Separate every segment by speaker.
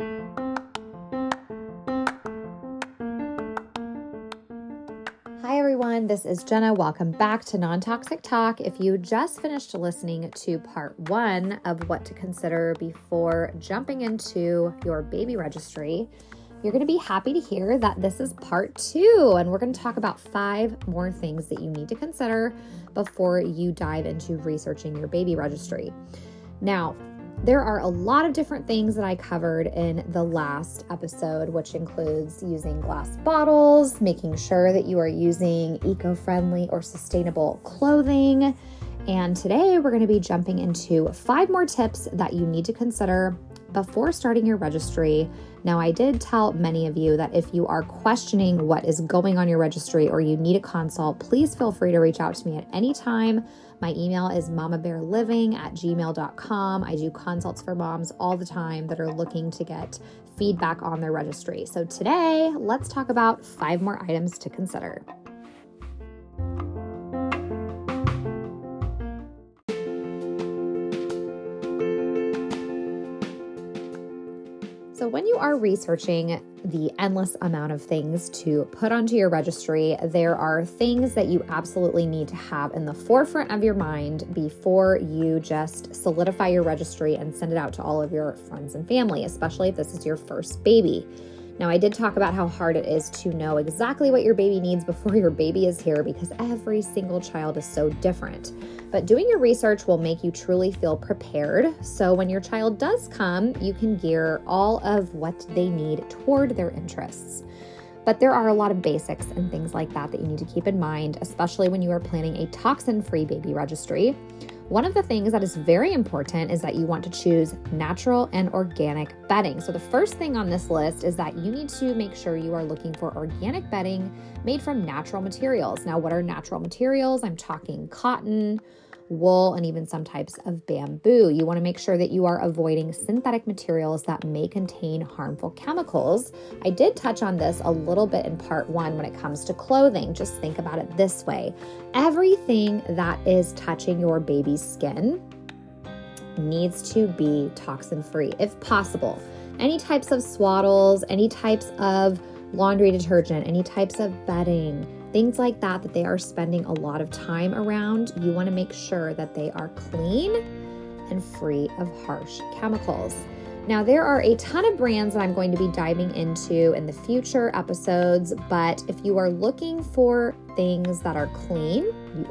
Speaker 1: Hi, everyone. This is Jenna. Welcome back to Non Toxic Talk. If you just finished listening to part one of what to consider before jumping into your baby registry, you're going to be happy to hear that this is part two. And we're going to talk about five more things that you need to consider before you dive into researching your baby registry. Now, there are a lot of different things that I covered in the last episode, which includes using glass bottles, making sure that you are using eco friendly or sustainable clothing. And today we're going to be jumping into five more tips that you need to consider before starting your registry. Now, I did tell many of you that if you are questioning what is going on your registry or you need a consult, please feel free to reach out to me at any time. My email is mamabearliving at gmail.com. I do consults for moms all the time that are looking to get feedback on their registry. So today, let's talk about five more items to consider. When you are researching the endless amount of things to put onto your registry, there are things that you absolutely need to have in the forefront of your mind before you just solidify your registry and send it out to all of your friends and family, especially if this is your first baby. Now, I did talk about how hard it is to know exactly what your baby needs before your baby is here because every single child is so different. But doing your research will make you truly feel prepared. So when your child does come, you can gear all of what they need toward their interests. But there are a lot of basics and things like that that you need to keep in mind, especially when you are planning a toxin free baby registry. One of the things that is very important is that you want to choose natural and organic bedding. So, the first thing on this list is that you need to make sure you are looking for organic bedding made from natural materials. Now, what are natural materials? I'm talking cotton, wool, and even some types of bamboo. You want to make sure that you are avoiding synthetic materials that may contain harmful chemicals. I did touch on this a little bit in part one when it comes to clothing. Just think about it this way everything that is touching your baby's skin needs to be toxin free if possible. Any types of swaddles, any types of laundry detergent, any types of bedding, things like that that they are spending a lot of time around, you want to make sure that they are clean and free of harsh chemicals. Now, there are a ton of brands that I'm going to be diving into in the future episodes, but if you are looking for things that are clean, you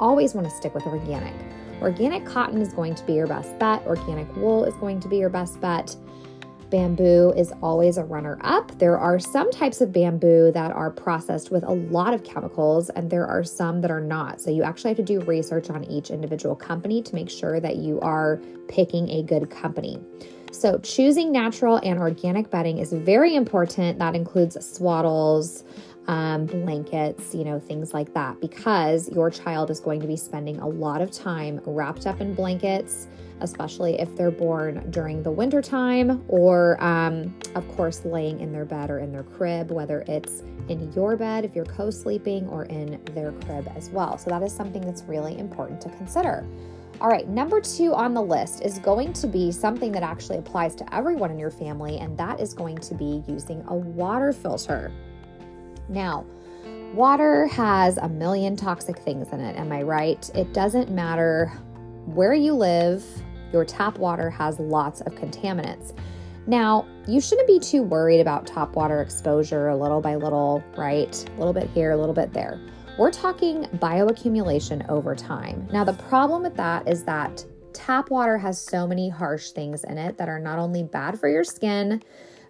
Speaker 1: always want to stick with organic. Organic cotton is going to be your best bet, organic wool is going to be your best bet. Bamboo is always a runner up. There are some types of bamboo that are processed with a lot of chemicals, and there are some that are not. So, you actually have to do research on each individual company to make sure that you are picking a good company. So, choosing natural and organic bedding is very important. That includes swaddles, um, blankets, you know, things like that, because your child is going to be spending a lot of time wrapped up in blankets especially if they're born during the winter time or, um, of course, laying in their bed or in their crib, whether it's in your bed if you're co sleeping or in their crib as well. So, that is something that's really important to consider. All right, number two on the list is going to be something that actually applies to everyone in your family, and that is going to be using a water filter. Now, water has a million toxic things in it, am I right? It doesn't matter where you live, your tap water has lots of contaminants. Now, you shouldn't be too worried about tap water exposure little by little, right? A little bit here, a little bit there. We're talking bioaccumulation over time. Now, the problem with that is that tap water has so many harsh things in it that are not only bad for your skin,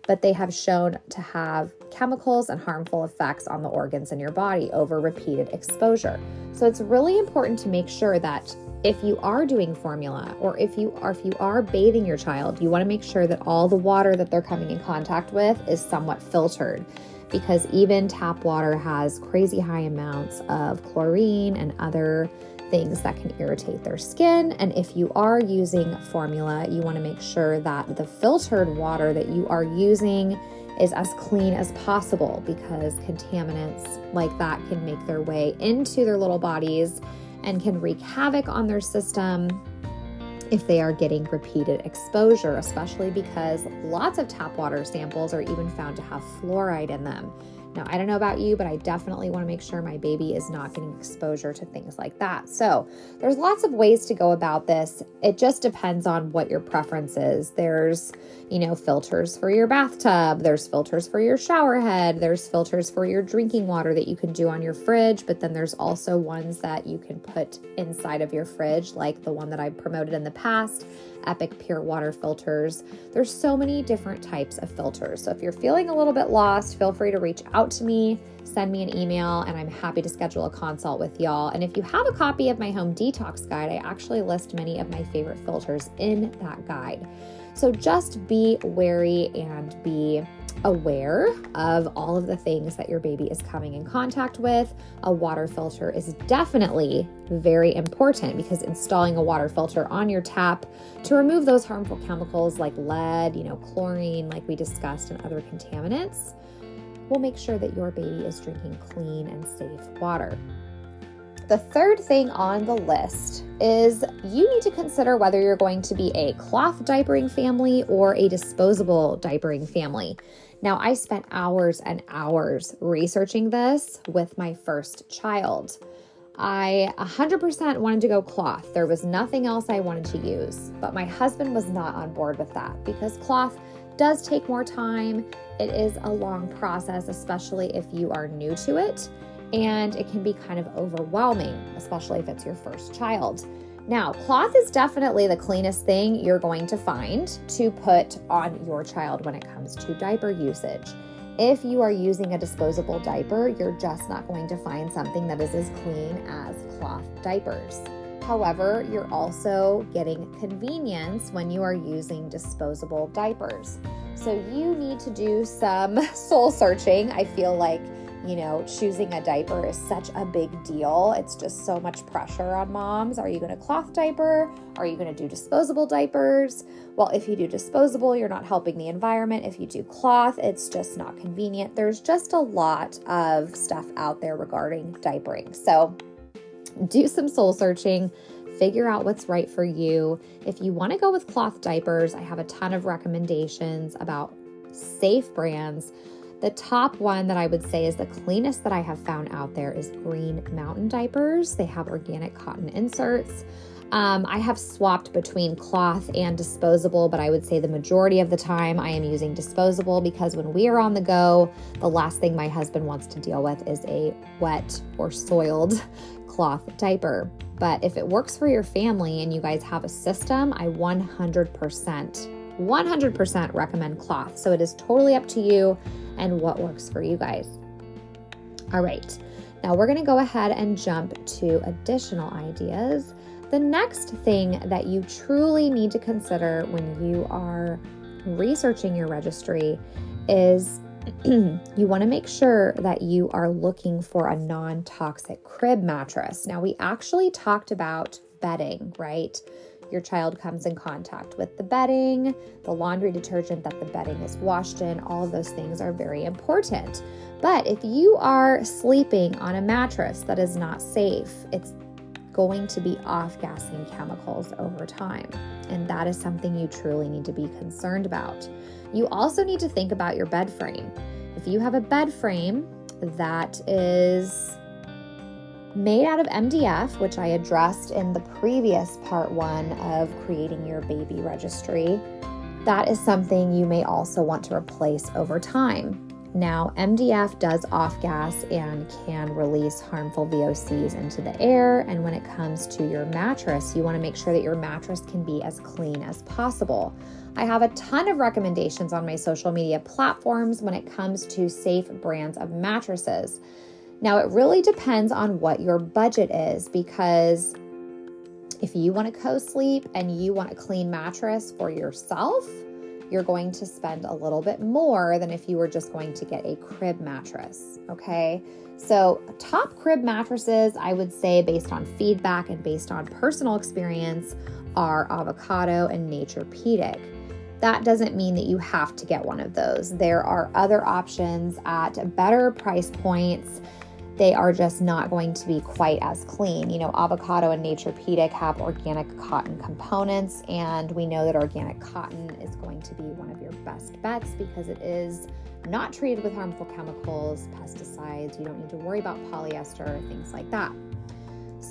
Speaker 1: but they have shown to have chemicals and harmful effects on the organs in your body over repeated exposure. So it's really important to make sure that if you are doing formula or if you are if you are bathing your child, you want to make sure that all the water that they're coming in contact with is somewhat filtered because even tap water has crazy high amounts of chlorine and other things that can irritate their skin. And if you are using formula, you want to make sure that the filtered water that you are using is as clean as possible because contaminants like that can make their way into their little bodies and can wreak havoc on their system if they are getting repeated exposure, especially because lots of tap water samples are even found to have fluoride in them. Now, I don't know about you, but I definitely want to make sure my baby is not getting exposure to things like that. So, there's lots of ways to go about this. It just depends on what your preference is. There's, you know, filters for your bathtub, there's filters for your shower head, there's filters for your drinking water that you can do on your fridge, but then there's also ones that you can put inside of your fridge, like the one that I promoted in the past Epic Pure Water filters. There's so many different types of filters. So if you're feeling a little bit lost, feel free to reach out to me, send me an email, and I'm happy to schedule a consult with y'all. And if you have a copy of my home detox guide, I actually list many of my favorite filters in that guide. So just be wary and be aware of all of the things that your baby is coming in contact with. A water filter is definitely very important because installing a water filter on your tap to remove those harmful chemicals like lead, you know, chlorine, like we discussed, and other contaminants will make sure that your baby is drinking clean and safe water. The third thing on the list is you need to consider whether you're going to be a cloth diapering family or a disposable diapering family. Now, I spent hours and hours researching this with my first child. I 100% wanted to go cloth. There was nothing else I wanted to use, but my husband was not on board with that because cloth does take more time. It is a long process, especially if you are new to it, and it can be kind of overwhelming, especially if it's your first child. Now, cloth is definitely the cleanest thing you're going to find to put on your child when it comes to diaper usage. If you are using a disposable diaper, you're just not going to find something that is as clean as cloth diapers. However, you're also getting convenience when you are using disposable diapers. So you need to do some soul searching. I feel like you know, choosing a diaper is such a big deal. It's just so much pressure on moms. Are you going to cloth diaper? Are you going to do disposable diapers? Well, if you do disposable, you're not helping the environment. If you do cloth, it's just not convenient. There's just a lot of stuff out there regarding diapering. So, do some soul searching figure out what's right for you. If you want to go with cloth diapers, I have a ton of recommendations about safe brands the top one that I would say is the cleanest that I have found out there is Green Mountain diapers. They have organic cotton inserts. Um, I have swapped between cloth and disposable, but I would say the majority of the time I am using disposable because when we are on the go, the last thing my husband wants to deal with is a wet or soiled cloth diaper. But if it works for your family and you guys have a system, I 100% 100% recommend cloth. So it is totally up to you and what works for you guys. All right, now we're gonna go ahead and jump to additional ideas. The next thing that you truly need to consider when you are researching your registry is you want to make sure that you are looking for a non toxic crib mattress. Now, we actually talked about bedding, right? Your child comes in contact with the bedding, the laundry detergent that the bedding is washed in, all of those things are very important. But if you are sleeping on a mattress that is not safe, it's going to be off gassing chemicals over time. And that is something you truly need to be concerned about. You also need to think about your bed frame. If you have a bed frame that is made out of MDF, which I addressed in the previous part one of creating your baby registry. That is something you may also want to replace over time. Now, MDF does off gas and can release harmful VOCs into the air. And when it comes to your mattress, you want to make sure that your mattress can be as clean as possible. I have a ton of recommendations on my social media platforms when it comes to safe brands of mattresses. Now, it really depends on what your budget is because if you want to co sleep and you want a clean mattress for yourself, you're going to spend a little bit more than if you were just going to get a crib mattress. Okay. So, top crib mattresses, I would say, based on feedback and based on personal experience, are avocado and Naturepedic. That doesn't mean that you have to get one of those. There are other options at better price points they are just not going to be quite as clean. You know, avocado and Naturepedic have organic cotton components, and we know that organic cotton is going to be one of your best bets because it is not treated with harmful chemicals, pesticides. You don't need to worry about polyester, things like that.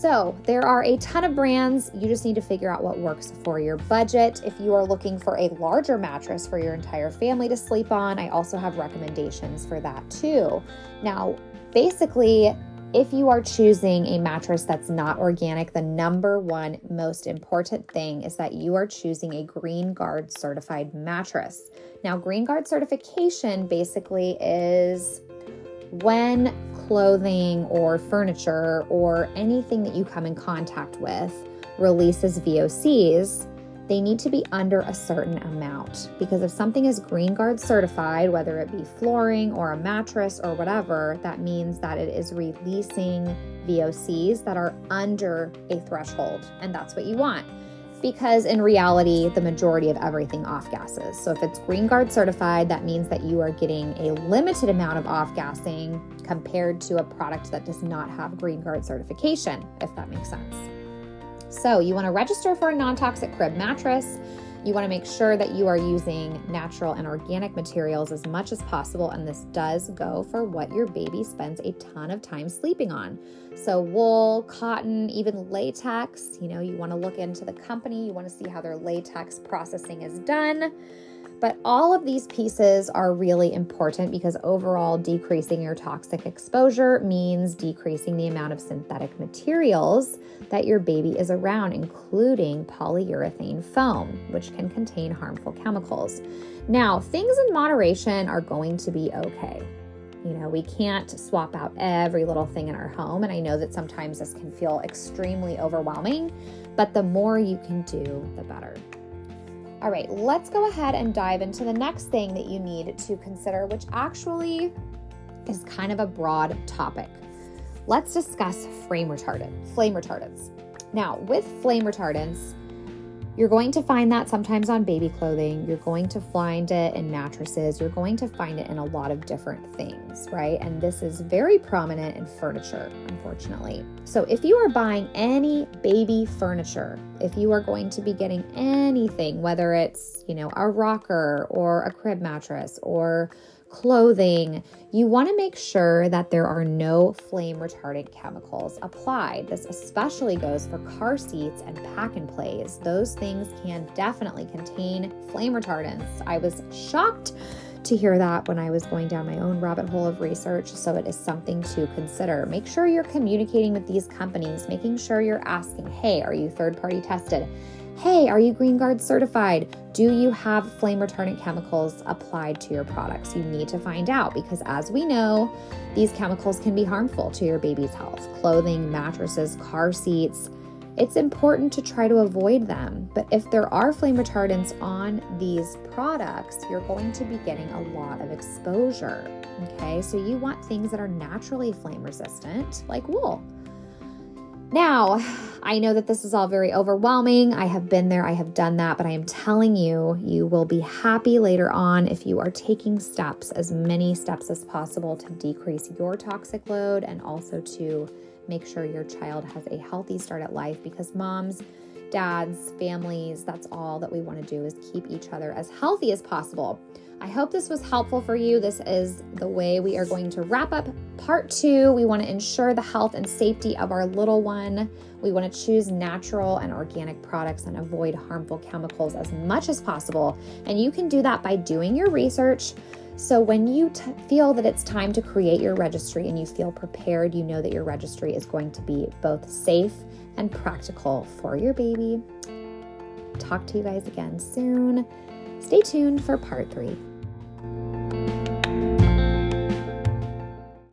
Speaker 1: So, there are a ton of brands. You just need to figure out what works for your budget. If you are looking for a larger mattress for your entire family to sleep on, I also have recommendations for that too. Now, basically, if you are choosing a mattress that's not organic, the number one most important thing is that you are choosing a Green Guard certified mattress. Now, Green Guard certification basically is when clothing or furniture or anything that you come in contact with releases VOCs, they need to be under a certain amount. Because if something is Green Guard certified, whether it be flooring or a mattress or whatever, that means that it is releasing VOCs that are under a threshold. And that's what you want. Because in reality, the majority of everything off gases. So if it's Green Guard certified, that means that you are getting a limited amount of off gassing compared to a product that does not have Green Guard certification, if that makes sense. So, you want to register for a non toxic crib mattress. You want to make sure that you are using natural and organic materials as much as possible, and this does go for what your baby spends a ton of time sleeping on. So, wool, cotton, even latex, you know, you want to look into the company, you want to see how their latex processing is done. But all of these pieces are really important because overall, decreasing your toxic exposure means decreasing the amount of synthetic materials that your baby is around, including polyurethane foam, which can contain harmful chemicals. Now, things in moderation are going to be okay. You know, we can't swap out every little thing in our home. And I know that sometimes this can feel extremely overwhelming, but the more you can do, the better. All right, let's go ahead and dive into the next thing that you need to consider, which actually is kind of a broad topic. Let's discuss flame retardant, flame retardants. Now, with flame retardants, you're going to find that sometimes on baby clothing. You're going to find it in mattresses. You're going to find it in a lot of different things, right? And this is very prominent in furniture, unfortunately. So if you are buying any baby furniture, if you are going to be getting anything, whether it's, you know, a rocker or a crib mattress or clothing, you want to make sure that there are no flame retardant chemicals applied. This especially goes for car seats and pack and plays. Those things can definitely contain flame retardants. I was shocked to hear that when I was going down my own rabbit hole of research, so it is something to consider. Make sure you're communicating with these companies, making sure you're asking, hey, are you third party tested? Hey, are you Green Guard certified? Do you have flame retardant chemicals applied to your products? You need to find out because, as we know, these chemicals can be harmful to your baby's health. Clothing, mattresses, car seats. It's important to try to avoid them. But if there are flame retardants on these products, you're going to be getting a lot of exposure. Okay, so you want things that are naturally flame resistant, like wool. Now, I know that this is all very overwhelming. I have been there, I have done that, but I am telling you, you will be happy later on if you are taking steps, as many steps as possible to decrease your toxic load and also to make sure your child has a healthy start at life because moms, dads, families, that's all that we want to do is keep each other as healthy as possible. I hope this was helpful for you. This is the way we are going to wrap up part two. We want to ensure the health and safety of our little one. We want to choose natural and organic products and avoid harmful chemicals as much as possible. And you can do that by doing your research. So, when you t- feel that it's time to create your registry and you feel prepared, you know that your registry is going to be both safe and practical for your baby. Talk to you guys again soon. Stay tuned for part three.